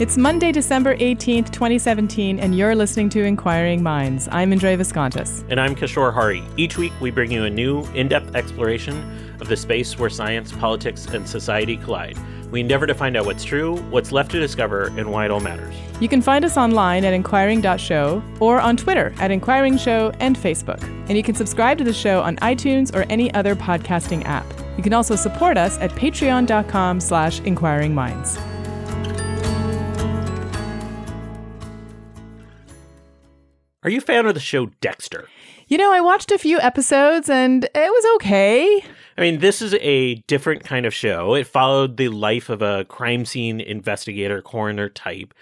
It's Monday, December 18th, 2017, and you're listening to Inquiring Minds. I'm Indre Viskontas. And I'm Kishore Hari. Each week, we bring you a new, in depth exploration of the space where science, politics, and society collide. We endeavor to find out what's true, what's left to discover, and why it all matters. You can find us online at inquiring.show or on Twitter at Inquiring Show and Facebook. And you can subscribe to the show on iTunes or any other podcasting app. You can also support us at patreon.com slash inquiringminds. Are you a fan of the show Dexter? You know, I watched a few episodes and it was okay. I mean, this is a different kind of show. It followed the life of a crime scene investigator, coroner type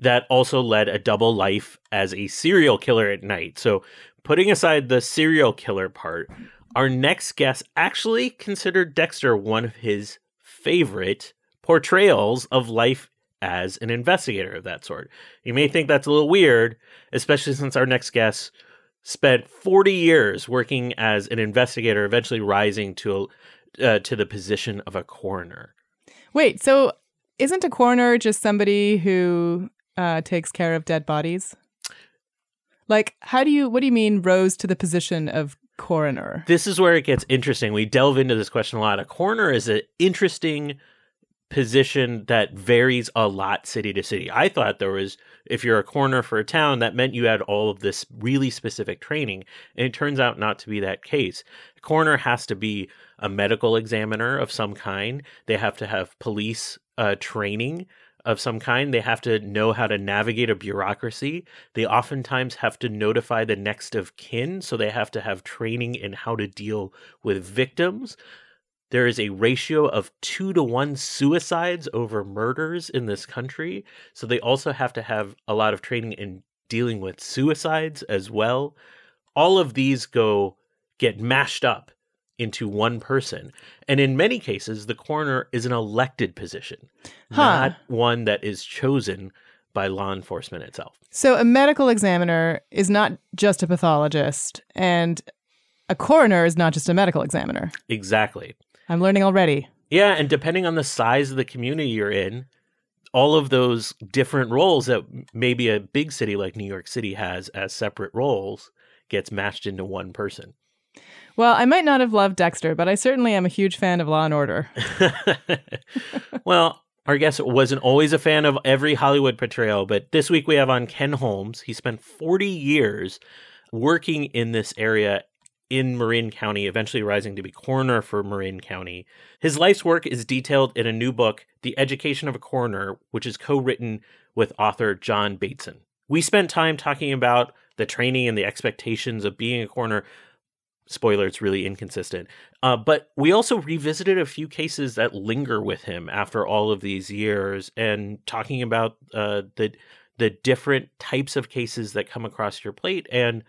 that also led a double life as a serial killer at night. So, putting aside the serial killer part, our next guest actually considered Dexter one of his favorite portrayals of life as an investigator of that sort. You may think that's a little weird, especially since our next guest spent 40 years working as an investigator, eventually rising to uh, to the position of a coroner. Wait, so isn't a coroner just somebody who uh, takes care of dead bodies? Like, how do you? What do you mean rose to the position of coroner? This is where it gets interesting. We delve into this question a lot. A coroner is an interesting position that varies a lot city to city. I thought there was, if you're a coroner for a town, that meant you had all of this really specific training. And it turns out not to be that case. A coroner has to be a medical examiner of some kind, they have to have police uh, training of some kind. They have to know how to navigate a bureaucracy. They oftentimes have to notify the next of kin. So they have to have training in how to deal with victims. There is a ratio of two to one suicides over murders in this country. So they also have to have a lot of training in dealing with suicides as well. All of these go get mashed up into one person. And in many cases, the coroner is an elected position, Huh. not one that is chosen by law enforcement itself. So a medical examiner is not just a pathologist, and a coroner is not just a medical examiner. Exactly. I'm learning already. Yeah, and depending on the size of the community you're in, all of those different roles that maybe a big city like New York City has as separate roles gets matched into one person. Well, I might not have loved Dexter, but I certainly am a huge fan of Law and Order. well, our guest wasn't always a fan of every Hollywood portrayal, but this week we have on Ken Holmes. He spent 40 years working in this area in Marin County, eventually rising to be coroner for Marin County. His life's work is detailed in a new book, The Education of a Coroner, which is co written with author John Bateson. We spent time talking about the training and the expectations of being a coroner. Spoiler, it's really inconsistent. Uh, but we also revisited a few cases that linger with him after all of these years and talking about uh, the, the different types of cases that come across your plate and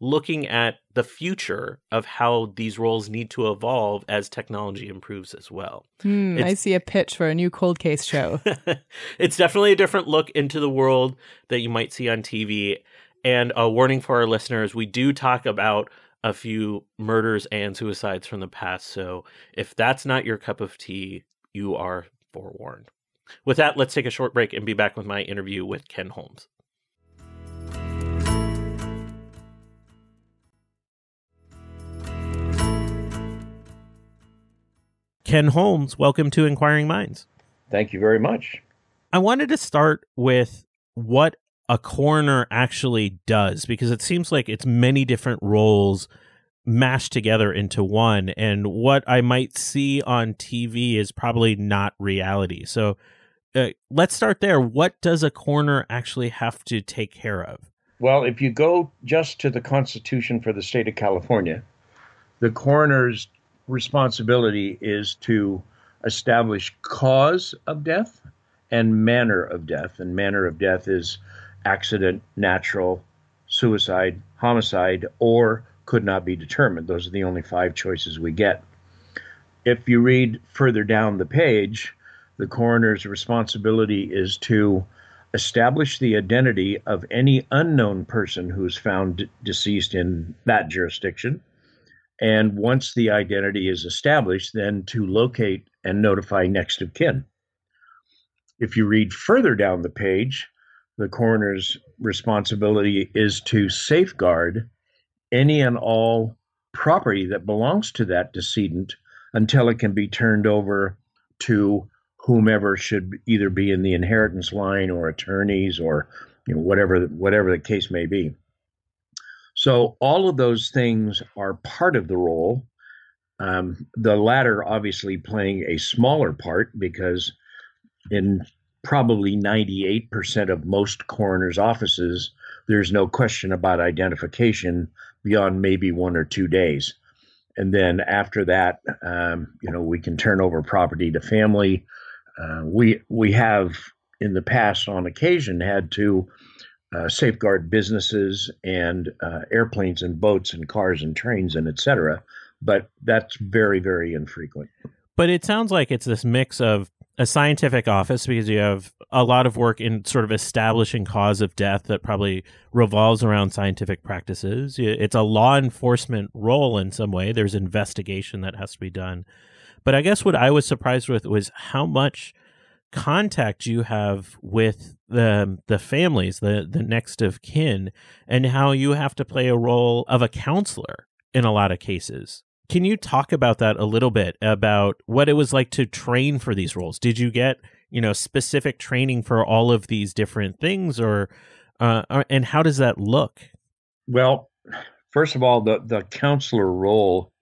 looking at the future of how these roles need to evolve as technology improves as well. Hmm, I see a pitch for a new cold case show. it's definitely a different look into the world that you might see on TV. And a warning for our listeners we do talk about a few murders and suicides from the past. So if that's not your cup of tea, you are forewarned. With that, let's take a short break and be back with my interview with Ken Holmes. Ken Holmes, welcome to Inquiring Minds. Thank you very much. I wanted to start with what a coroner actually does because it seems like it's many different roles mashed together into one. And what i might see on tv is probably not reality. So uh, let's start there. What does a coroner actually have to take care of? Well if you go just to the constitution for the state of california the coroner's responsibility is to establish cause of death and manner of death. And manner of death is accident, natural, suicide, homicide, or could not be determined. Those are the only five choices we get. If you read further down the page, the coroner's responsibility is to establish the identity of any unknown person who's found deceased in that jurisdiction. And once the identity is established, then to locate and notify next of kin. If you read further down the page, the coroner's responsibility is to safeguard any and all property that belongs to that decedent until it can be turned over to whomever should either be in the inheritance line or attorneys or you know whatever whatever the case may be. So all of those things are part of the role. Um, the latter obviously playing a smaller part because in probably 98% of most coroners' offices, there's no question about identification beyond maybe one or two days. And then after that, um, you know, we can turn over property to family. Uh, we we have in the past, on occasion, had to uh, safeguard businesses and uh, airplanes and boats and cars and trains and etc. But that's very very infrequent. But it sounds like it's this mix of a scientific office because you have a lot of work in sort of establishing cause of death that probably revolves around scientific practices. It's a law enforcement role in some way. There's investigation that has to be done. But I guess what I was surprised with was how much contact you have with the the families, the the next of kin, and how you have to play a role of a counselor in a lot of cases. Can you talk about that a little bit about what it was like to train for these roles? Did you get, you know, specific training for all of these different things or uh, and how does that look? Well, first of all, the the counselor role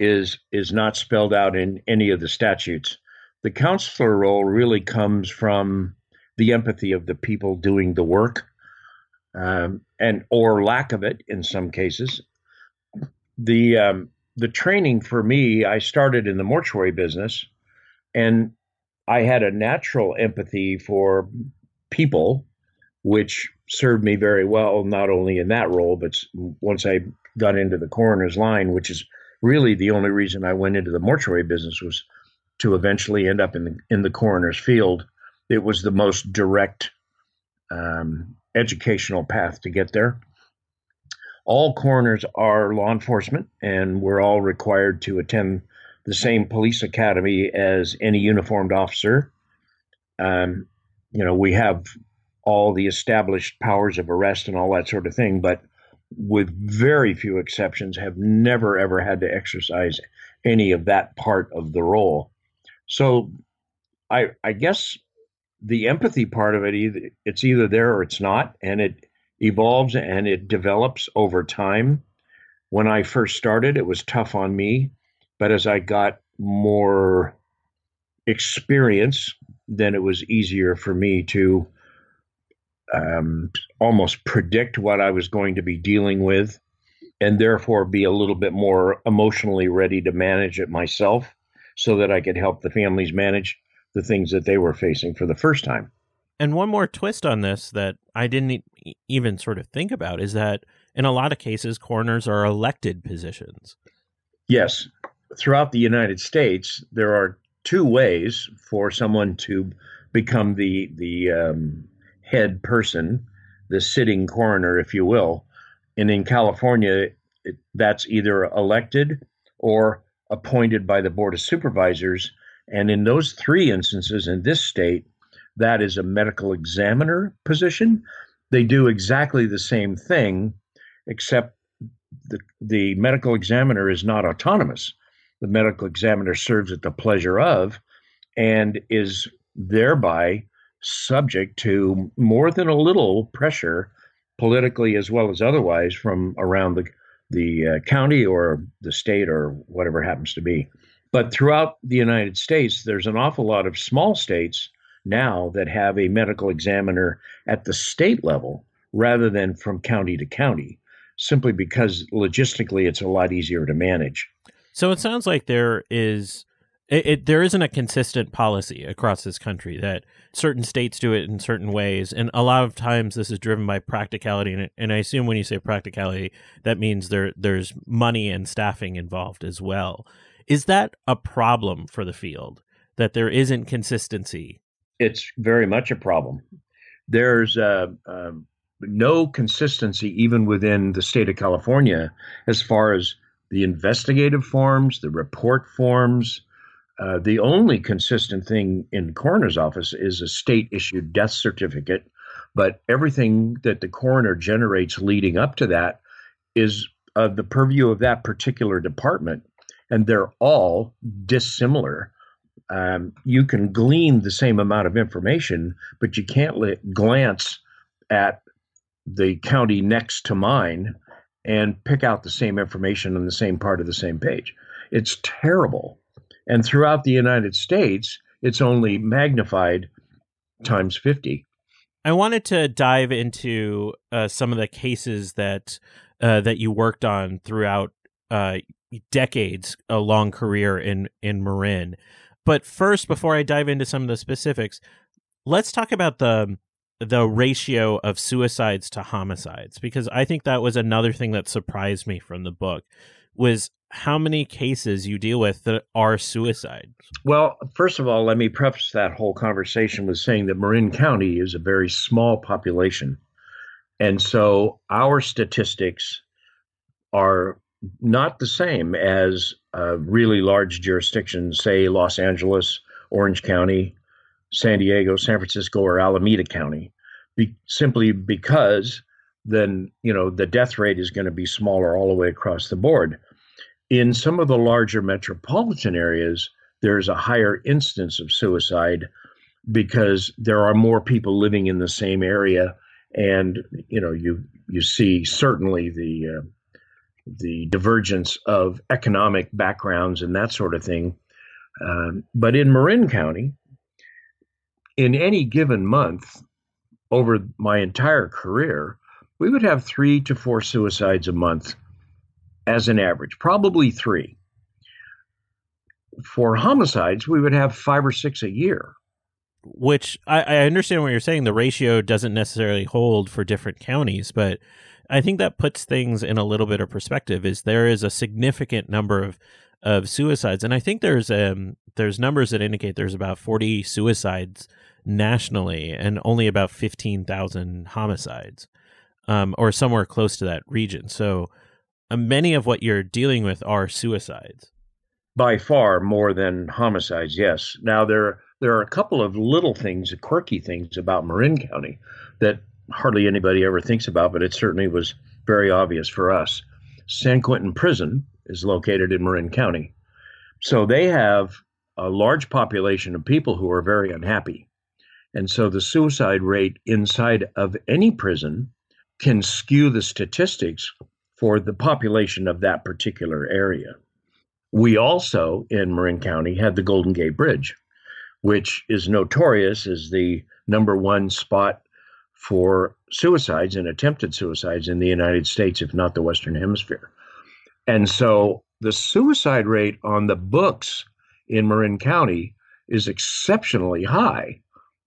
is is not spelled out in any of the statutes. The counselor role really comes from the empathy of the people doing the work, um, and or lack of it in some cases. The um, the training for me, I started in the mortuary business and I had a natural empathy for people, which served me very well, not only in that role, but once I got into the coroner's line, which is really the only reason I went into the mortuary business was to eventually end up in the, in the coroner's field. It was the most direct um, educational path to get there all coroners are law enforcement, and we're all required to attend the same police academy as any uniformed officer. Um, you know, we have all the established powers of arrest and all that sort of thing, but with very few exceptions, have never ever had to exercise any of that part of the role. So, I I guess the empathy part of it, either it's either there or it's not, and it evolves and it develops over time. When I first started, it was tough on me, but as I got more experience, then it was easier for me to um, almost predict what I was going to be dealing with and therefore be a little bit more emotionally ready to manage it myself so that I could help the families manage the things that they were facing for the first time. And one more twist on this that I didn't even sort of think about is that in a lot of cases, coroners are elected positions. Yes. Throughout the United States, there are two ways for someone to become the the um, head person, the sitting coroner, if you will. And in California, it, that's either elected or appointed by the Board of Supervisors. And in those three instances in this state, that is a medical examiner position. They do exactly the same thing, except the, the medical examiner is not autonomous. the medical examiner serves at the pleasure of and is thereby subject to more than a little pressure politically as well as otherwise from around the the uh, county or the state or whatever happens to be. But throughout the United States, there's an awful lot of small states now that have a medical examiner at the state level rather than from county to county, simply because logistically it's a lot easier to manage. So it sounds like there is it, it, there isn't a consistent policy across this country that certain states do it in certain ways, and a lot of times this is driven by practicality. And, and I assume when you say practicality, that means there there's money and staffing involved as well. Is that a problem for the field that there isn't consistency? It's very much a problem. There's uh, uh, no consistency even within the state of California as far as the investigative forms, the report forms uh, the only consistent thing in coroner's office is a state issued death certificate, but everything that the coroner generates leading up to that is uh, the purview of that particular department, and they're all dissimilar. Um, you can glean the same amount of information, but you can't let, glance at the county next to mine and pick out the same information on the same part of the same page. It's terrible. And throughout the United States, it's only magnified times 50. I wanted to dive into uh, some of the cases that uh, that you worked on throughout uh, decades, a long career in in Marin. But first, before I dive into some of the specifics, let's talk about the the ratio of suicides to homicides because I think that was another thing that surprised me from the book was how many cases you deal with that are suicides. Well, first of all, let me preface that whole conversation with saying that Marin County is a very small population. And so our statistics are not the same as really large jurisdictions, say Los Angeles, Orange County, San Diego, San Francisco, or Alameda County, be- simply because then you know the death rate is going to be smaller all the way across the board. In some of the larger metropolitan areas, there's a higher instance of suicide because there are more people living in the same area, and you know you you see certainly the uh, the divergence of economic backgrounds and that sort of thing. Um, but in Marin County, in any given month, over my entire career, we would have three to four suicides a month as an average, probably three. For homicides, we would have five or six a year. Which I, I understand what you're saying. The ratio doesn't necessarily hold for different counties, but I think that puts things in a little bit of perspective. Is there is a significant number of of suicides, and I think there's um there's numbers that indicate there's about 40 suicides nationally and only about 15,000 homicides, um, or somewhere close to that region. So uh, many of what you're dealing with are suicides. By far more than homicides, yes. Now there there are a couple of little things, quirky things about Marin County that hardly anybody ever thinks about, but it certainly was very obvious for us. San Quentin Prison is located in Marin County. So they have a large population of people who are very unhappy. And so the suicide rate inside of any prison can skew the statistics for the population of that particular area. We also, in Marin County, had the Golden Gate Bridge, which is notorious as the number one spot for suicides and attempted suicides in the United States, if not the Western Hemisphere. And so the suicide rate on the books in Marin County is exceptionally high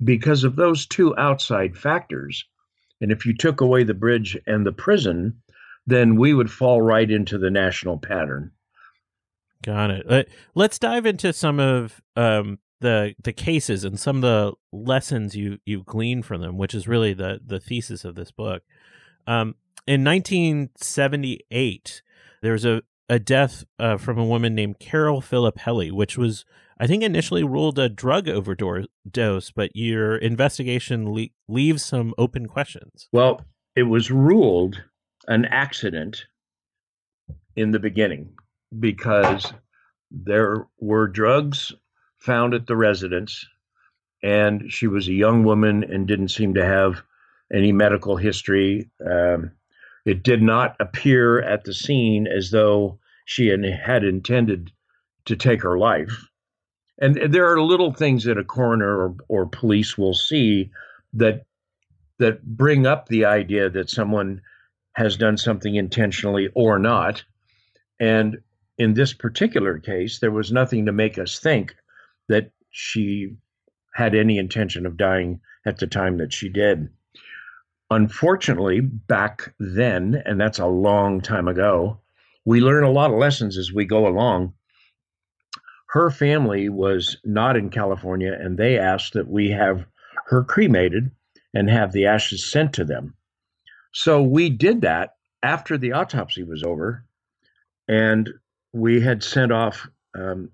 because of those two outside factors. And if you took away the bridge and the prison, then we would fall right into the national pattern. Got it. Let's dive into some of um, the the cases and some of the lessons you you glean from them, which is really the the thesis of this book. Um, in 1978, there was a a death uh, from a woman named Carol Filippelli, which was I think initially ruled a drug overdose, but your investigation le- leaves some open questions. Well, it was ruled an accident in the beginning because there were drugs found at the residence, and she was a young woman and didn't seem to have any medical history. Um, it did not appear at the scene as though she had intended to take her life. And there are little things that a coroner or, or police will see that that bring up the idea that someone has done something intentionally or not. And in this particular case, there was nothing to make us think that she had any intention of dying at the time that she did. Unfortunately, back then, and that's a long time ago, we learn a lot of lessons as we go along. Her family was not in California, and they asked that we have her cremated and have the ashes sent to them. So we did that after the autopsy was over, and we had sent off um,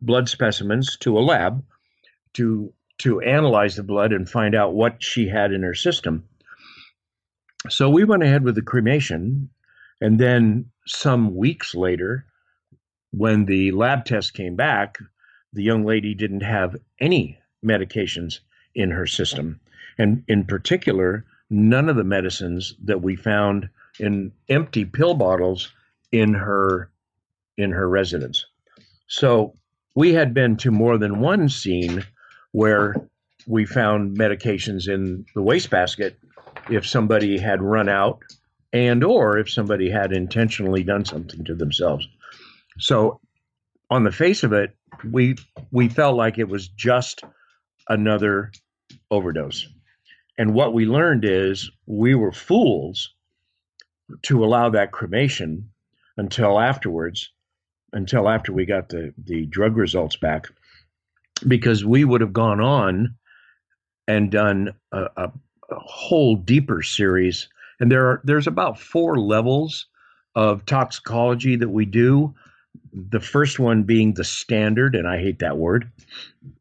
blood specimens to a lab to to analyze the blood and find out what she had in her system. So we went ahead with the cremation, and then some weeks later, when the lab test came back, the young lady didn't have any medications in her system. And in particular, none of the medicines that we found in empty pill bottles in her in her residence. So we had been to more than one scene where we found medications in the wastebasket if somebody had run out and or if somebody had intentionally done something to themselves. So on the face of it, we we felt like it was just another overdose. And what we learned is we were fools to allow that cremation until afterwards, until after we got the, the drug results back, because we would have gone on and done a, a, a whole deeper series. And there are there's about four levels of toxicology that we do. The first one being the standard, and I hate that word,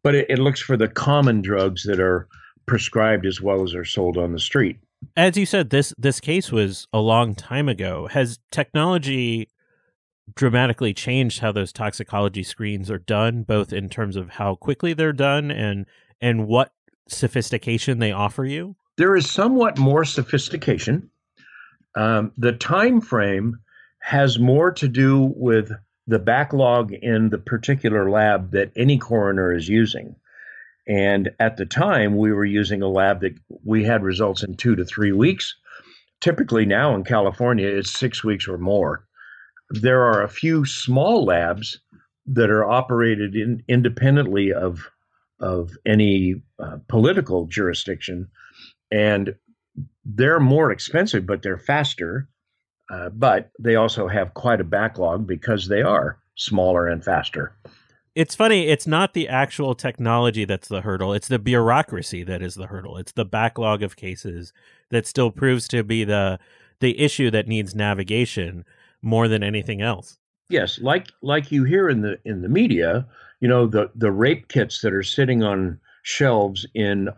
but it, it looks for the common drugs that are prescribed as well as are sold on the street. As you said, this this case was a long time ago. Has technology dramatically changed how those toxicology screens are done, both in terms of how quickly they're done and and what sophistication they offer you? There is somewhat more sophistication. Um, the time frame has more to do with the backlog in the particular lab that any coroner is using. And at the time, we were using a lab that we had results in two to three weeks. Typically, now in California, it's six weeks or more. There are a few small labs that are operated in, independently of of any uh, political jurisdiction, and they're more expensive, but they're faster. Uh, but they also have quite a backlog because they are smaller and faster. It's funny it's not the actual technology that's the hurdle it's the bureaucracy that is the hurdle. It's the backlog of cases that still proves to be the the issue that needs navigation more than anything else yes like like you hear in the in the media you know the the rape kits that are sitting on shelves in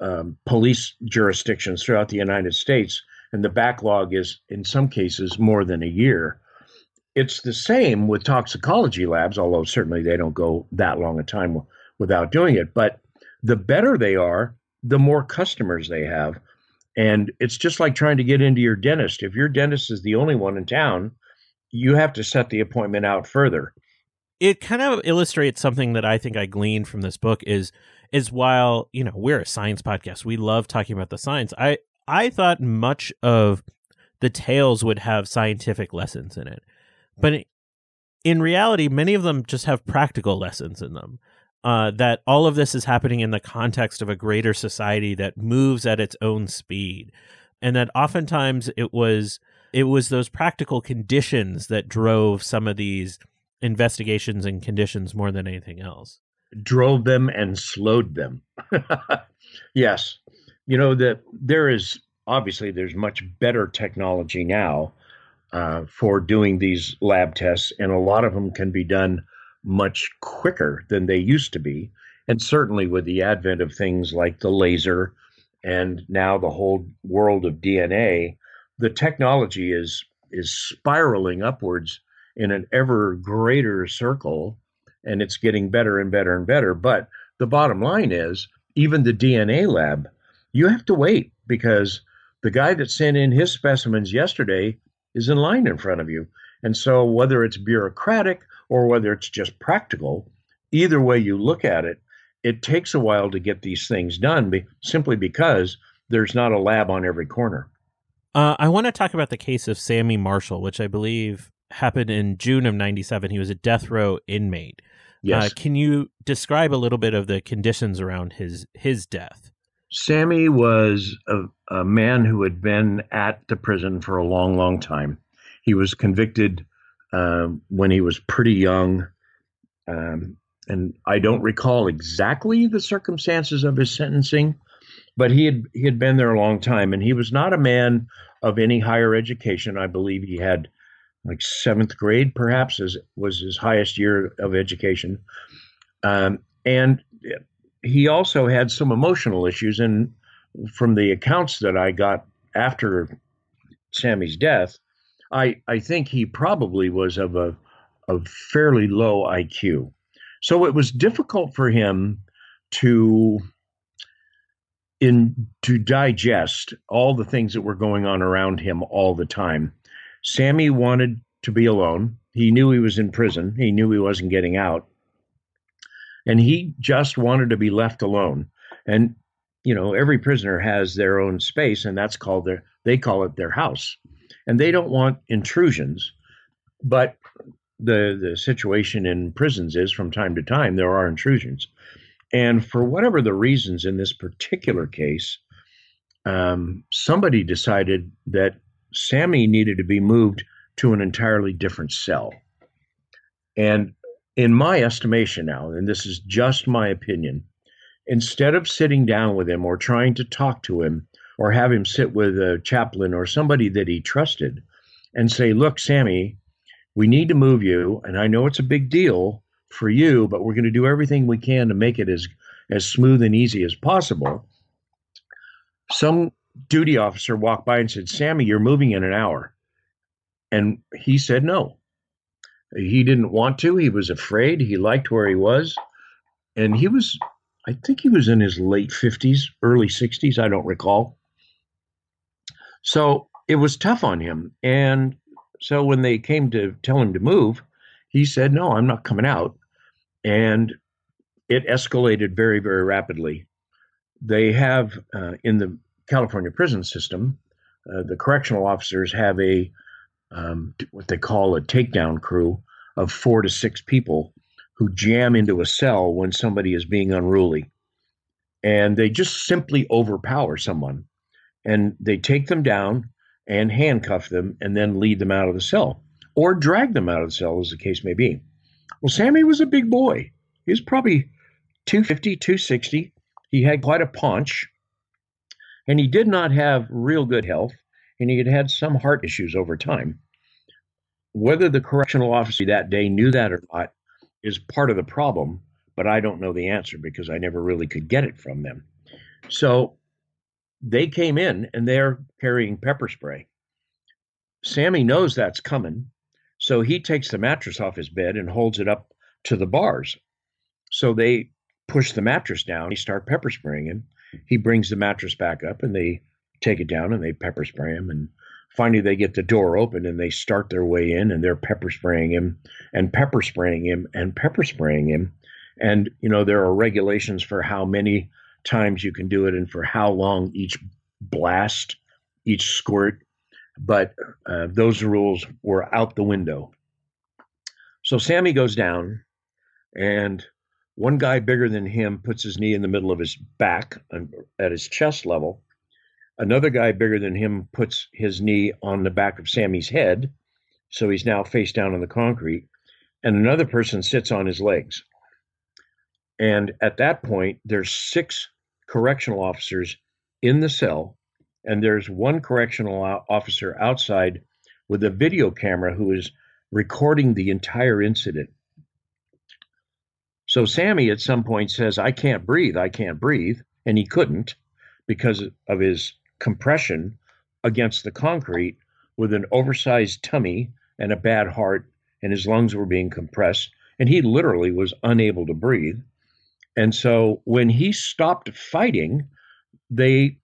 um, police jurisdictions throughout the united states and the backlog is in some cases more than a year it's the same with toxicology labs, although certainly they don't go that long a time without doing it. But the better they are, the more customers they have. And it's just like trying to get into your dentist. If your dentist is the only one in town, you have to set the appointment out further. It kind of illustrates something that I think I gleaned from this book is is while, you know, we're a science podcast, we love talking about the science. I I thought much of the tales would have scientific lessons in it. But in reality, many of them just have practical lessons in them. Uh, that all of this is happening in the context of a greater society that moves at its own speed, and that oftentimes it was it was those practical conditions that drove some of these investigations and conditions more than anything else. Drove them and slowed them. yes, you know that there is obviously there's much better technology now uh, for doing these lab tests, and a lot of them can be done much quicker than they used to be. And certainly with the advent of things like the laser and now the whole world of DNA, the technology is is spiraling upwards in an ever greater circle, and it's getting better and better and better. But the bottom line is, even the DNA lab, you have to wait because the guy that sent in his specimens yesterday is in line in front of you. And so, whether it's bureaucratic or whether it's just practical, either way you look at it, it takes a while to get these things done be, simply because there's not a lab on every corner. Uh, I want to talk about the case of Sammy Marshall, which I believe happened in June of 97. He was a death row inmate. Yes. Uh, can you describe a little bit of the conditions around his his death? Sammy was a, a man who had been at the prison for a long, long time. He was convicted uh, when he was pretty young. Um, and I don't recall exactly the circumstances of his sentencing, but he had he had been there a long time, and he was not a man of any higher education. I believe he had like seventh grade, perhaps, as was his highest year of education, um, and he also had some emotional issues. And from the accounts that I got after Sammy's death, I I think he probably was of a of fairly low IQ. So it was difficult for him to in to digest all the things that were going on around him all the time. Sammy wanted to be alone. He knew he was in prison. He knew he wasn't getting out. And he just wanted to be left alone. And you know, every prisoner has their own space and that's called their they call it their house. And they don't want intrusions. But the the situation in prisons is from time to time there are intrusions, and for whatever the reasons in this particular case, um, somebody decided that Sammy needed to be moved to an entirely different cell. And in my estimation now, and this is just my opinion, instead of sitting down with him or trying to talk to him or have him sit with a chaplain or somebody that he trusted and say, Look, Sammy, we need to move you. And I know it's a big deal for you, but we're going to do everything we can to make it as, as smooth and easy as possible. Some duty officer walked by and said, Sammy, you're moving in an hour. And he said no. He didn't want to. He was afraid. He liked where he was. And he was, I think he was in his late 50s, early 60s. I don't recall. So it was tough on him. And so when they came to tell him to move, he said, No, I'm not coming out. And it escalated very, very rapidly. They have uh, in the California prison system, uh, the correctional officers have a um, what they call a takedown crew of four to six people who jam into a cell when somebody is being unruly. And they just simply overpower someone. And they take them down and handcuff them and then lead them out of the cell or drag them out of the cell, as the case may be. Well, Sammy was a big boy. He was probably 250, 260. He had quite a paunch, and he did not have real good health, and he had had some heart issues over time. Whether the correctional officer that day knew that or not is part of the problem, but I don't know the answer because I never really could get it from them. So they came in and they're carrying pepper spray. Sammy knows that's coming, so he takes the mattress off his bed and holds it up to the bars. So they push the mattress down. He start pepper spraying him. He brings the mattress back up and they take it down and they pepper spray him. And finally, they get the door open and they start their way in and they're pepper spraying him and pepper spraying him and pepper spraying him. And, you know, there are regulations for how many times you can do it and for how long each blast, each squirt. But uh, those rules were out the window. So Sammy goes down, and one guy bigger than him puts his knee in the middle of his back at his chest level. Another guy bigger than him puts his knee on the back of Sammy's head. So he's now face down on the concrete. And another person sits on his legs. And at that point, there's six correctional officers in the cell, and there's one correctional officer outside with a video camera who is recording the entire incident. So Sammy at some point says, I can't breathe, I can't breathe. And he couldn't because of his compression against the concrete with an oversized tummy and a bad heart and his lungs were being compressed, and he literally was unable to breathe. And so when he stopped fighting, they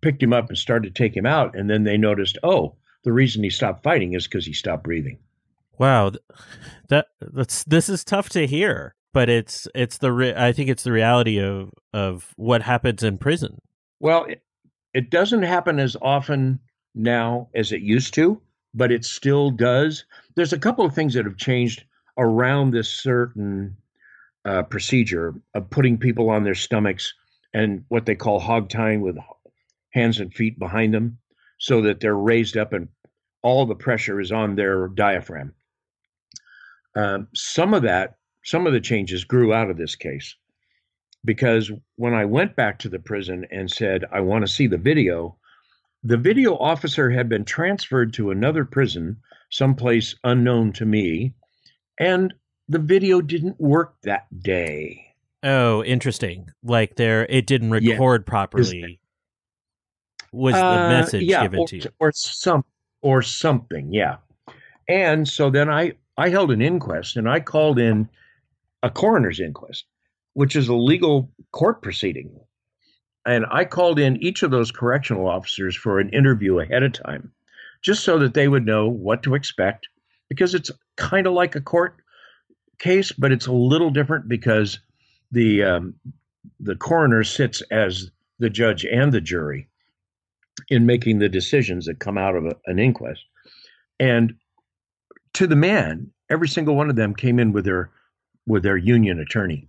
picked him up and started to take him out. And then they noticed, oh, the reason he stopped fighting is because he stopped breathing. Wow, that that's this is tough to hear, but it's it's the re- I think it's the reality of of what happens in prison. Well, it, it doesn't happen as often now as it used to, but it still does. There's a couple of things that have changed around this certain uh, procedure of putting people on their stomachs and what they call hog tying with hands and feet behind them so that they're raised up and all the pressure is on their diaphragm. Um, some of that, some of the changes grew out of this case because when I went back to the prison and said, I want to see the video, the video officer had been transferred to another prison, someplace unknown to me, and the video didn't work that day. Oh, interesting. Like there, it didn't record yeah. properly. Was the uh, message yeah, given or, to you, or some, or something? Yeah. And so then I I held an inquest and I called in a coroner's inquest, which is a legal court proceeding. And I called in each of those correctional officers for an interview ahead of time, just so that they would know what to expect, because it's kind of like a court case, but it's a little different because the um, the coroner sits as the judge and the jury in making the decisions that come out of a, an inquest. And to the man, every single one of them came in with their with their union attorney.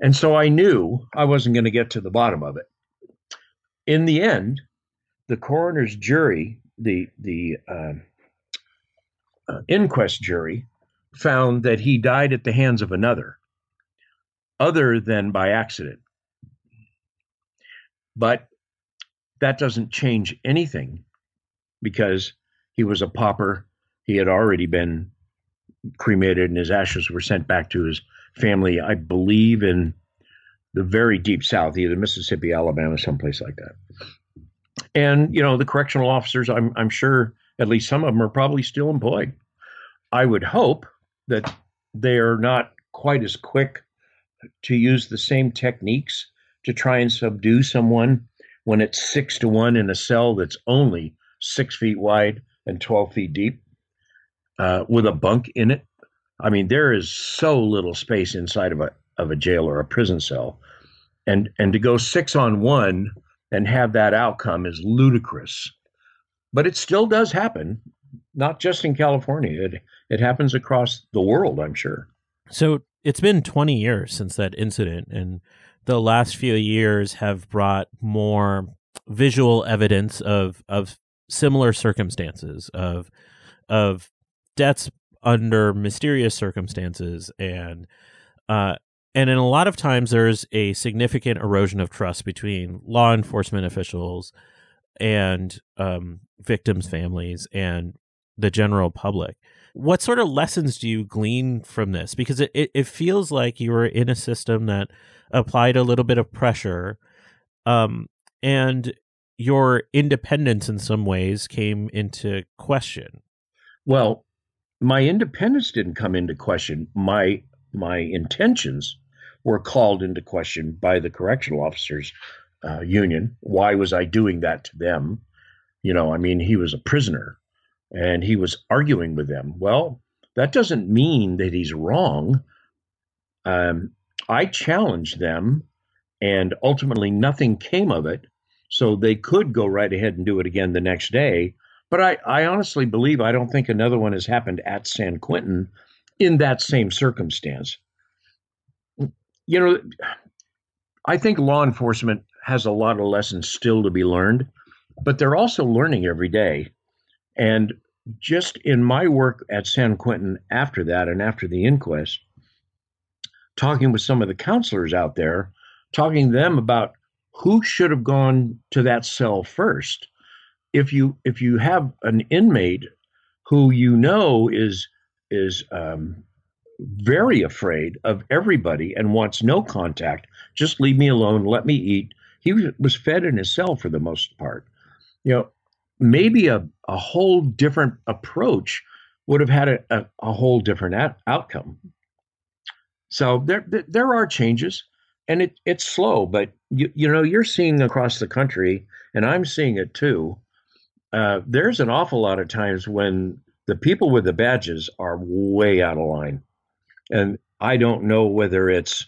And so I knew I wasn't going to get to the bottom of it. In the end, the coroner's jury, the the uh, uh, inquest jury, found that he died at the hands of another, other than by accident. But that doesn't change anything because he was a pauper he had already been cremated and his ashes were sent back to his family, I believe, in the very deep south, either Mississippi, Alabama, someplace like that. And, you know, the correctional officers, I'm, I'm sure at least some of them are probably still employed. I would hope that they are not quite as quick to use the same techniques to try and subdue someone when it's six to one in a cell that's only six feet wide and 12 feet deep uh, with a bunk in it. I mean, there is so little space inside of a of a jail or a prison cell, and and to go six on one and have that outcome is ludicrous. But it still does happen, not just in California. It it happens across the world, I'm sure. So it's been 20 years since that incident, and the last few years have brought more visual evidence of of similar circumstances of of deaths under mysterious circumstances and uh and in a lot of times there's a significant erosion of trust between law enforcement officials and um, victims' families and the general public. What sort of lessons do you glean from this? Because it, it, it feels like you were in a system that applied a little bit of pressure, um, and your independence in some ways came into question. Well, my independence didn't come into question. My my intentions were called into question by the correctional officers uh, union. Why was I doing that to them? You know, I mean, he was a prisoner and he was arguing with them. Well, that doesn't mean that he's wrong. Um, I challenged them, and ultimately nothing came of it. So they could go right ahead and do it again the next day. But I, I honestly believe I don't think another one has happened at San Quentin in that same circumstance. You know, I think law enforcement has a lot of lessons still to be learned, but they're also learning every day. And just in my work at San Quentin after that and after the inquest, talking with some of the counselors out there, talking to them about who should have gone to that cell first if you if you have an inmate who you know is is um, very afraid of everybody and wants no contact, just leave me alone, let me eat. He was fed in his cell for the most part. You know, maybe a, a whole different approach would have had a, a, a whole different at, outcome. So there, there are changes, and it, it's slow, but you, you know you're seeing across the country, and I'm seeing it too. Uh, there's an awful lot of times when the people with the badges are way out of line, and I don't know whether it's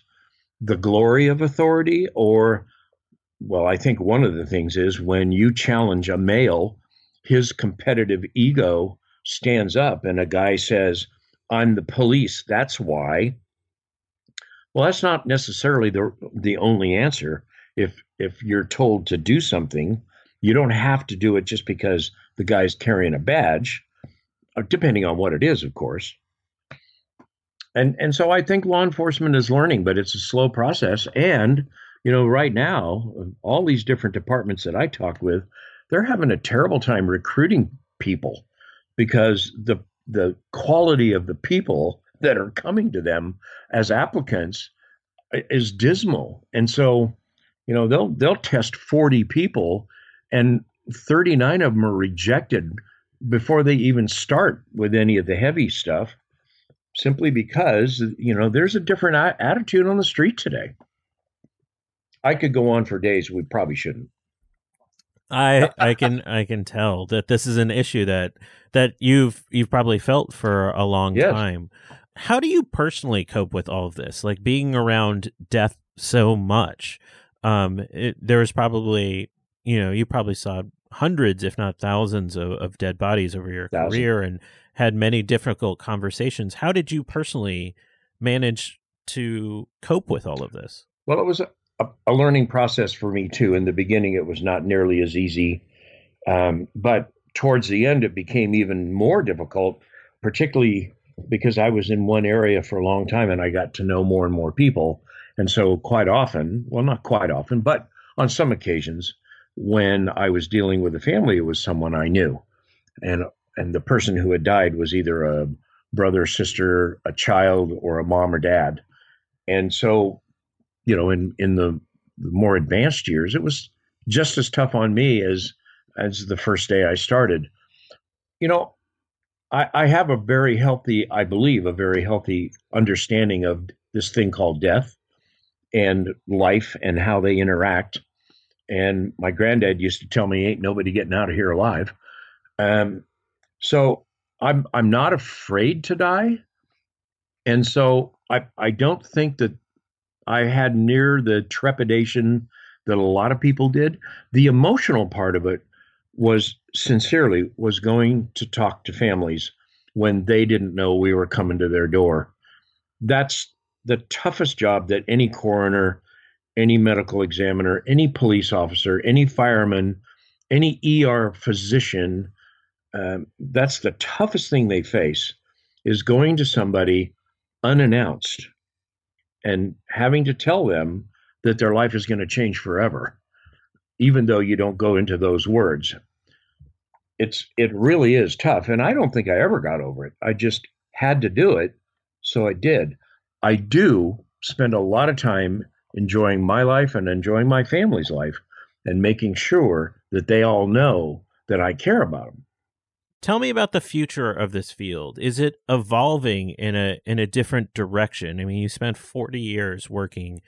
the glory of authority or, well, I think one of the things is when you challenge a male, his competitive ego stands up, and a guy says, "I'm the police. That's why." Well, that's not necessarily the the only answer. If if you're told to do something, you don't have to do it just because the guy's carrying a badge, uh, depending on what it is, of course. And and so I think law enforcement is learning, but it's a slow process. And you know, right now, all these different departments that I talk with, they're having a terrible time recruiting people because the the quality of the people that are coming to them as applicants is dismal. And so, you know, they'll they'll test 40 people and 39 of them are rejected before they even start with any of the heavy stuff simply because, you know, there's a different attitude on the street today. I could go on for days. We probably shouldn't. I I can I can tell that this is an issue that that you've you've probably felt for a long yes. time how do you personally cope with all of this? Like being around death so much. Um, it, there was probably, you know, you probably saw hundreds, if not thousands, of, of dead bodies over your Thousand. career and had many difficult conversations. How did you personally manage to cope with all of this? Well, it was a, a learning process for me too. In the beginning, it was not nearly as easy, um, but towards the end, it became even more difficult, particularly because I was in one area for a long time and I got to know more and more people. And so, quite often, well, not quite often, but on some occasions, when I was dealing with a family, it was someone I knew. And, and the person who had died was either a brother, sister, a child, or a mom or dad. And so, you know, in, in the more advanced years, it was just as tough on me as as the first day I started. You know, I, I have a very healthy, I believe, a very healthy understanding of this thing called death and life and how they interact. And my granddad used to tell me, "Ain't nobody getting out of here alive." Um, so I'm I'm not afraid to die, and so I I don't think that I had near the trepidation that a lot of people did. The emotional part of it was sincerely was going to talk to families when they didn't know we were coming to their door. That's the toughest job that any coroner, any medical examiner, any police officer, any fireman, any ER physician, um, that's the toughest thing they face is going to somebody unannounced and having to tell them that their life is going to change forever, even though you don't go into those words it's it really is tough and i don't think i ever got over it. I just had to do it so i did. I do spend a lot of time enjoying my life and enjoying my family's life and making sure that they all know that i care about them tell me about the future of this field is it evolving in a in a different direction i mean you spent 40 years working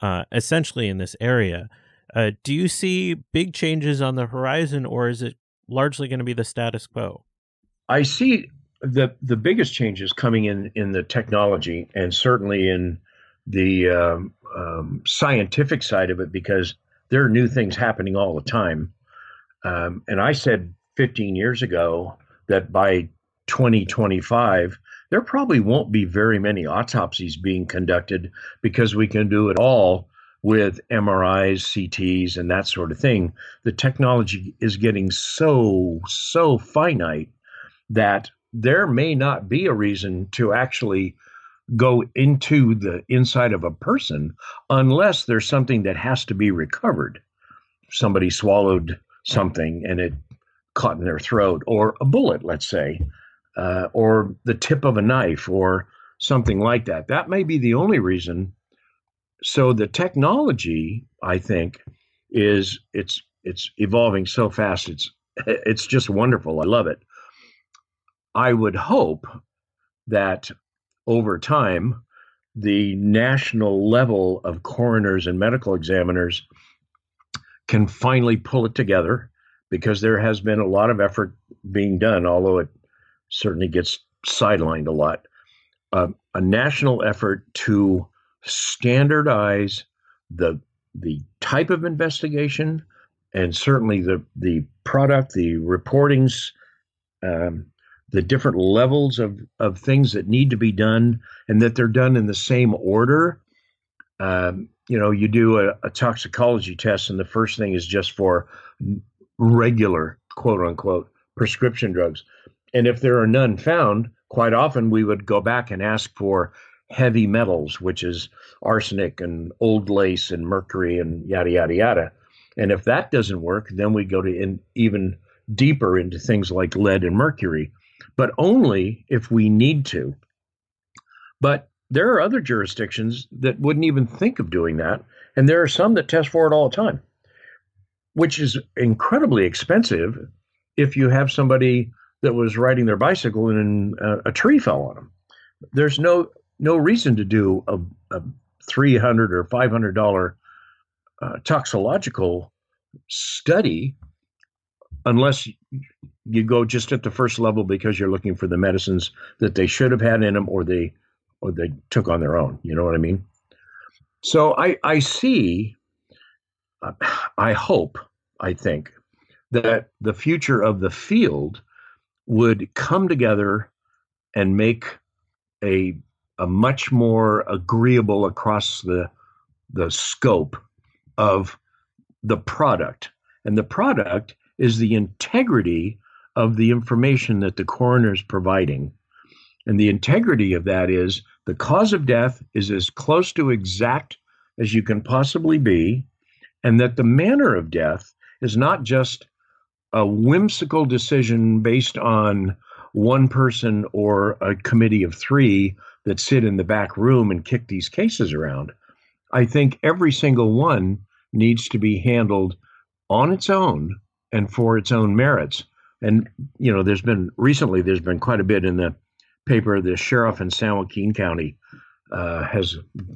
uh, essentially in this area uh, do you see big changes on the horizon or is it largely going to be the status quo? I see the the biggest changes coming in in the technology and certainly in the um, um, scientific side of it because there are new things happening all the time. Um, and I said 15 years ago that by 2025 there probably won't be very many autopsies being conducted because we can do it all with MRIs, CTs, and that sort of thing, the technology is getting so, so finite that there may not be a reason to actually go into the inside of a person unless there's something that has to be recovered. Somebody swallowed something and it caught in their throat, or a bullet, let's say, uh, or the tip of a knife, or something like that. That may be the only reason so the technology, I think, is it's it's evolving so fast. It's it's just wonderful. I love it. I would hope that over time, the national level of coroners and medical examiners can finally pull it together because there has been a lot of effort being done, although it certainly gets sidelined a lot. Uh, a national effort to standardize the the type of investigation and certainly the the product, the reportings, um, the different levels of of things that need to be done, and that they're done in the same order. Um, you know, you do a, a toxicology test, and the first thing is just for regular quote unquote prescription drugs. And if there are none found, quite often we would go back and ask for heavy metals, which is arsenic and old lace and mercury and yada, yada, yada. And if that doesn't work, then we go to in, even deeper into things like lead and mercury, but only if we need to. But there are other jurisdictions that wouldn't even think of doing that. And there are some that test for it all the time, which is incredibly expensive if you have somebody that was riding their bicycle and a, a tree fell on them. There's no no reason to do a, a three hundred or five hundred dollar uh, toxicological study unless you go just at the first level because you're looking for the medicines that they should have had in them or they or they took on their own. You know what I mean? So I I see. I hope. I think that the future of the field would come together and make a a much more agreeable across the the scope of the product. And the product is the integrity of the information that the coroner is providing. And the integrity of that is the cause of death is as close to exact as you can possibly be, and that the manner of death is not just a whimsical decision based on one person or a committee of three that sit in the back room and kick these cases around. I think every single one needs to be handled on its own and for its own merits. And you know, there's been recently there's been quite a bit in the paper. The sheriff in San Joaquin County uh, has has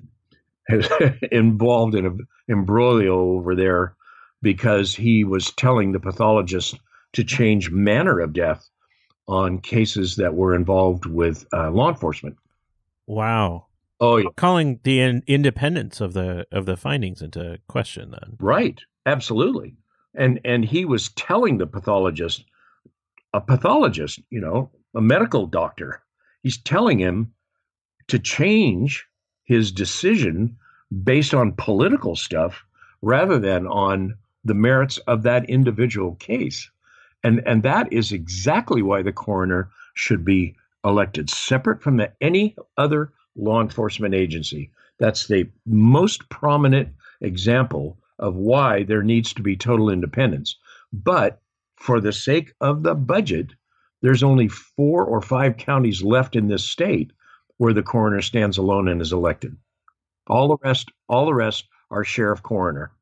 involved in an embroglio over there because he was telling the pathologist to change manner of death on cases that were involved with uh, law enforcement. Wow. Oh, yeah. calling the in- independence of the of the findings into question. Then, right? Absolutely. And and he was telling the pathologist, a pathologist, you know, a medical doctor, he's telling him to change his decision based on political stuff rather than on the merits of that individual case. And and that is exactly why the coroner should be elected separate from the, any other law enforcement agency. That's the most prominent example of why there needs to be total independence. But for the sake of the budget, there's only four or five counties left in this state where the coroner stands alone and is elected. All the rest, all the rest are sheriff coroner.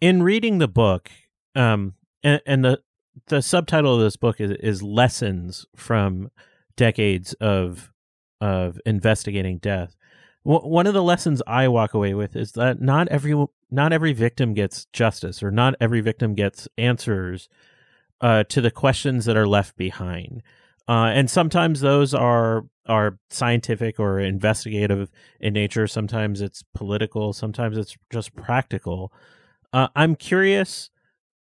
In reading the book, um, and, and the the subtitle of this book is, is lessons from decades of of investigating death. W- one of the lessons I walk away with is that not every not every victim gets justice, or not every victim gets answers uh, to the questions that are left behind. Uh, and sometimes those are are scientific or investigative in nature. Sometimes it's political. Sometimes it's just practical. Uh, I'm curious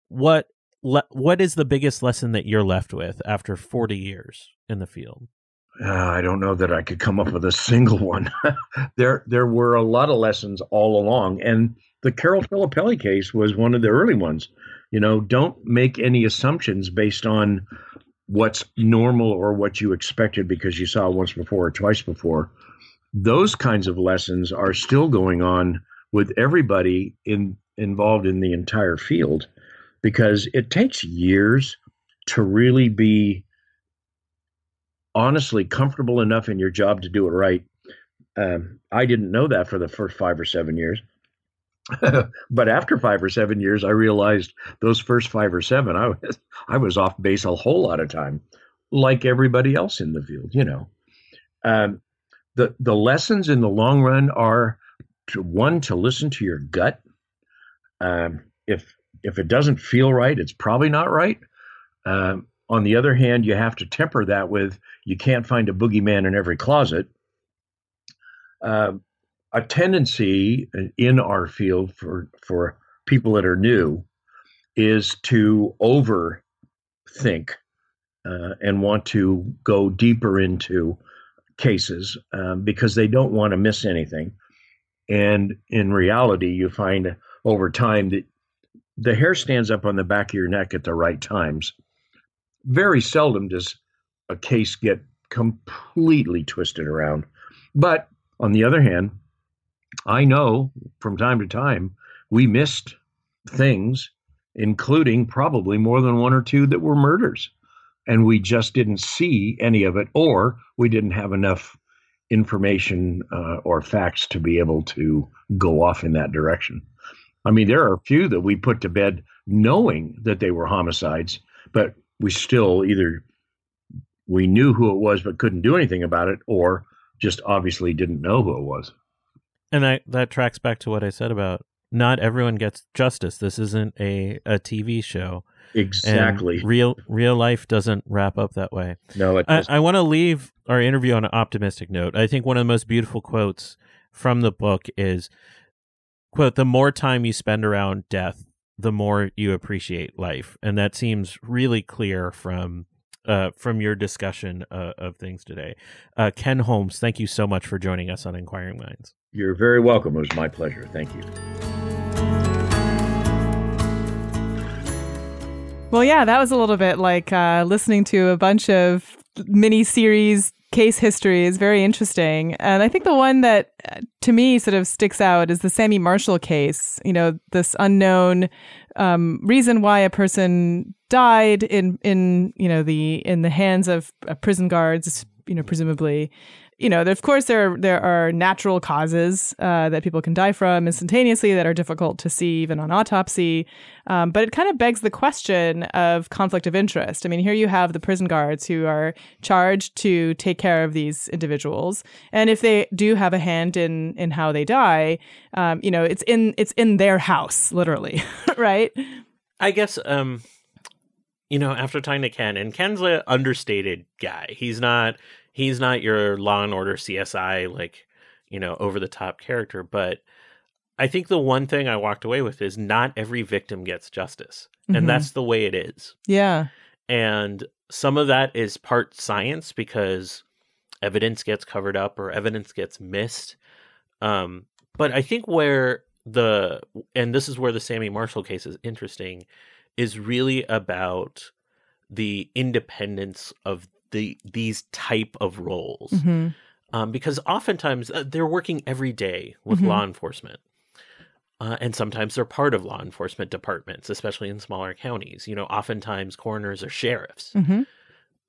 what le- what is the biggest lesson that you're left with after 40 years in the field? Uh, I don't know that I could come up with a single one. there, there were a lot of lessons all along, and the Carol Filippelli case was one of the early ones. You know, don't make any assumptions based on what's normal or what you expected because you saw it once before or twice before. Those kinds of lessons are still going on with everybody in involved in the entire field because it takes years to really be honestly comfortable enough in your job to do it right. Um, I didn't know that for the first five or seven years. but after five or seven years, I realized those first five or seven, I was I was off base a whole lot of time. like everybody else in the field, you know. Um, the the lessons in the long run are to one to listen to your gut. Um, if if it doesn't feel right, it's probably not right. Um, on the other hand, you have to temper that with you can't find a boogeyman in every closet. Uh, a tendency in our field for for people that are new is to overthink uh, and want to go deeper into cases um, because they don't want to miss anything. And in reality, you find over time that the hair stands up on the back of your neck at the right times. Very seldom does a case get completely twisted around. But on the other hand, I know from time to time we missed things, including probably more than one or two that were murders. And we just didn't see any of it, or we didn't have enough information uh, or facts to be able to go off in that direction. I mean, there are a few that we put to bed knowing that they were homicides, but we still either we knew who it was but couldn't do anything about it, or just obviously didn't know who it was. And that that tracks back to what I said about not everyone gets justice. This isn't a, a TV show. Exactly. And real real life doesn't wrap up that way. No, it I, I want to leave our interview on an optimistic note. I think one of the most beautiful quotes from the book is quote, the more time you spend around death, the more you appreciate life. And that seems really clear from uh, from your discussion uh, of things today. Uh, Ken Holmes, thank you so much for joining us on Inquiring Minds. You're very welcome. It was my pleasure. Thank you. Well, yeah, that was a little bit like uh, listening to a bunch of mini series case history is very interesting. And I think the one that uh, to me sort of sticks out is the Sammy Marshall case. You know, this unknown um, reason why a person died in in you know the in the hands of uh, prison guards, you know, presumably you know, of course, there there are natural causes uh, that people can die from instantaneously that are difficult to see even on autopsy. Um, but it kind of begs the question of conflict of interest. I mean, here you have the prison guards who are charged to take care of these individuals, and if they do have a hand in in how they die, um, you know, it's in it's in their house, literally, right? I guess. Um you know, after talking to Ken, and Ken's an understated guy. He's not he's not your Law and Order CSI like you know over the top character, but I think the one thing I walked away with is not every victim gets justice, mm-hmm. and that's the way it is. Yeah, and some of that is part science because evidence gets covered up or evidence gets missed. Um, but I think where the and this is where the Sammy Marshall case is interesting is really about the independence of the these type of roles mm-hmm. um, because oftentimes uh, they're working every day with mm-hmm. law enforcement uh, and sometimes they're part of law enforcement departments especially in smaller counties you know oftentimes coroners or sheriffs mm-hmm.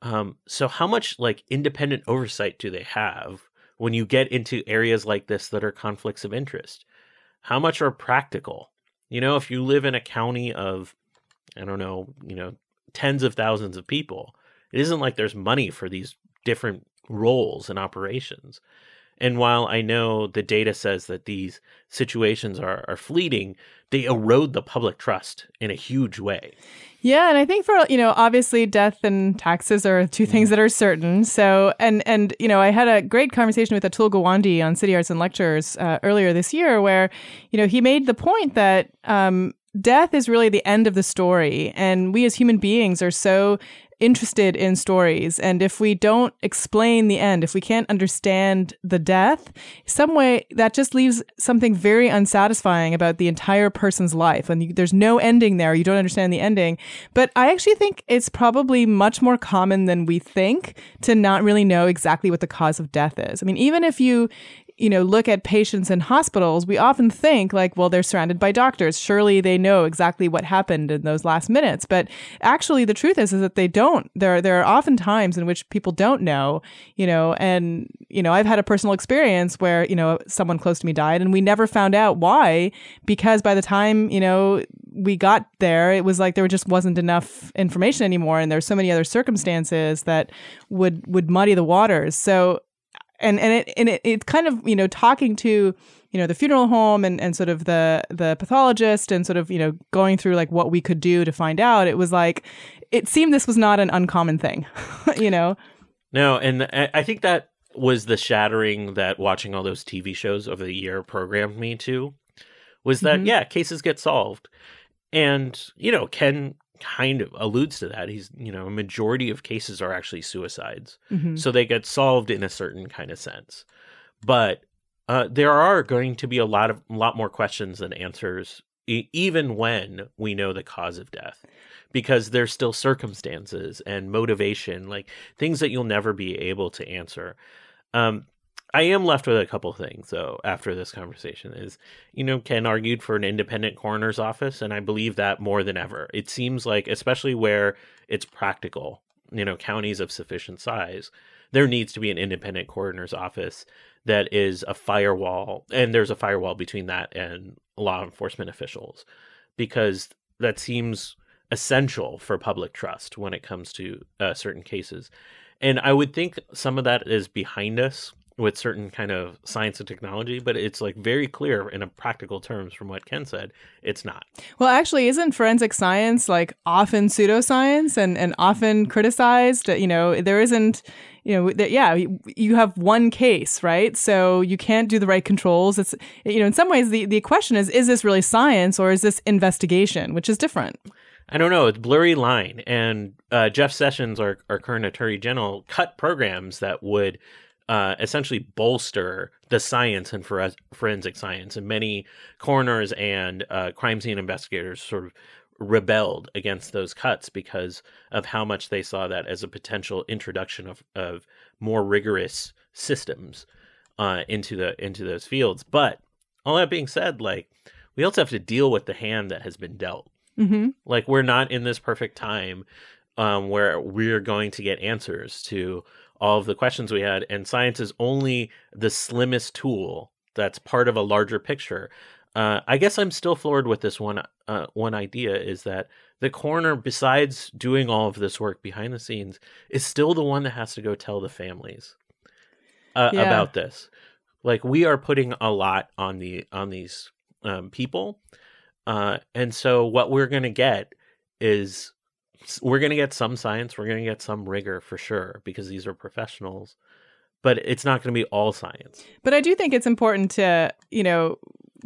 um, so how much like independent oversight do they have when you get into areas like this that are conflicts of interest how much are practical you know if you live in a county of i don't know you know tens of thousands of people it isn't like there's money for these different roles and operations. And while I know the data says that these situations are, are fleeting, they erode the public trust in a huge way. Yeah, and I think for you know, obviously death and taxes are two things that are certain. So, and and you know, I had a great conversation with Atul Gawande on City Arts and Lectures uh, earlier this year, where you know he made the point that um, death is really the end of the story, and we as human beings are so interested in stories. And if we don't explain the end, if we can't understand the death, some way that just leaves something very unsatisfying about the entire person's life. And there's no ending there. You don't understand the ending. But I actually think it's probably much more common than we think to not really know exactly what the cause of death is. I mean, even if you you know, look at patients in hospitals, we often think like, well, they're surrounded by doctors. Surely they know exactly what happened in those last minutes. But actually, the truth is, is that they don't. There, there are often times in which people don't know, you know, and, you know, I've had a personal experience where, you know, someone close to me died and we never found out why, because by the time, you know, we got there, it was like there just wasn't enough information anymore, and there's so many other circumstances that would would muddy the waters. So, and and it and it, it kind of you know talking to you know the funeral home and, and sort of the the pathologist and sort of you know going through like what we could do to find out it was like it seemed this was not an uncommon thing you know no and i think that was the shattering that watching all those tv shows over the year programmed me to was that mm-hmm. yeah cases get solved and you know ken kind of alludes to that he's you know a majority of cases are actually suicides mm-hmm. so they get solved in a certain kind of sense but uh, there are going to be a lot of a lot more questions than answers, e- even when we know the cause of death, because there's still circumstances and motivation, like things that you'll never be able to answer. Um, I am left with a couple things though after this conversation is you know Ken argued for an independent coroner's office and I believe that more than ever. It seems like especially where it's practical, you know, counties of sufficient size, there needs to be an independent coroner's office that is a firewall, and there's a firewall between that and law enforcement officials, because that seems essential for public trust when it comes to uh, certain cases. And I would think some of that is behind us with certain kind of science and technology, but it's like very clear in a practical terms from what Ken said, it's not. Well, actually, isn't forensic science like often pseudoscience and, and often criticized? You know, there isn't, you know, that, yeah, you have one case, right? So you can't do the right controls. It's, you know, in some ways, the, the question is, is this really science or is this investigation, which is different? I don't know. It's blurry line. And uh, Jeff Sessions, our, our current attorney general, cut programs that would uh, essentially bolster the science and for forensic science. And many coroners and uh, crime scene investigators sort of rebelled against those cuts because of how much they saw that as a potential introduction of, of more rigorous systems uh, into the into those fields. But all that being said, like we also have to deal with the hand that has been dealt. Mm-hmm. Like we're not in this perfect time um, where we're going to get answers to of the questions we had, and science is only the slimmest tool that's part of a larger picture. Uh, I guess I'm still floored with this one. Uh, one idea is that the coroner, besides doing all of this work behind the scenes, is still the one that has to go tell the families uh, yeah. about this. Like we are putting a lot on the on these um, people, uh, and so what we're going to get is we're going to get some science, we're going to get some rigor for sure because these are professionals, but it's not going to be all science. But I do think it's important to, you know,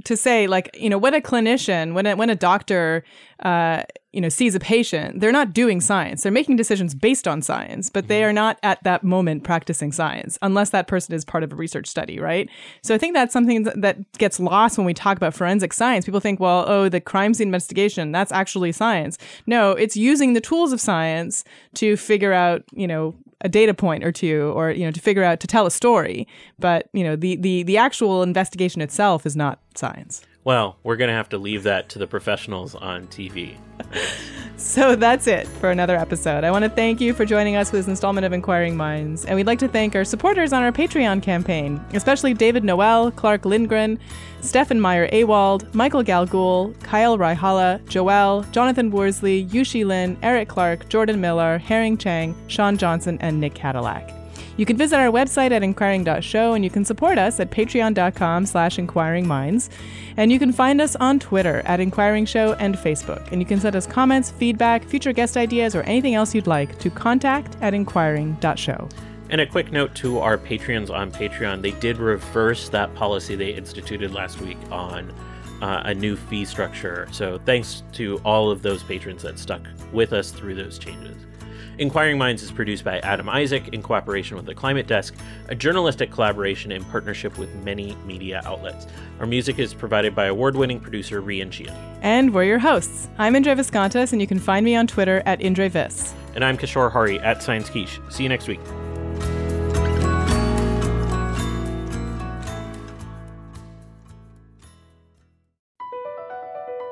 to say like you know when a clinician when a, when a doctor uh, you know sees a patient they're not doing science. They're making decisions based on science but they mm-hmm. are not at that moment practicing science unless that person is part of a research study right? So i think that's something that gets lost when we talk about forensic science. People think well oh the crime scene investigation that's actually science. No it's using the tools of science to figure out you know a data point or two or you know to figure out to tell a story. But you know the the the actual investigation itself is not science well, we're going to have to leave that to the professionals on TV. so that's it for another episode. I want to thank you for joining us for this installment of Inquiring Minds. And we'd like to thank our supporters on our Patreon campaign, especially David Noel, Clark Lindgren, Stefan Meyer Awald, Michael Galgul, Kyle Raihala, Joel, Jonathan Worsley, Yushi Lin, Eric Clark, Jordan Miller, Herring Chang, Sean Johnson, and Nick Cadillac. You can visit our website at inquiring.show and you can support us at patreon.com slash inquiringminds. And you can find us on Twitter at Inquiring Show and Facebook. And you can send us comments, feedback, future guest ideas, or anything else you'd like to contact at inquiring.show. And a quick note to our Patreons on Patreon they did reverse that policy they instituted last week on uh, a new fee structure. So thanks to all of those patrons that stuck with us through those changes. Inquiring Minds is produced by Adam Isaak in cooperation with the Climate Desk, a journalistic collaboration in partnership with many media outlets. Our music is provided by award winning producer Rian Sheehan. And we're your hosts. I'm Indre Viskontas, and you can find me on Twitter at IndreVis. And I'm Kishore Hari at Science Quiche. See you next week.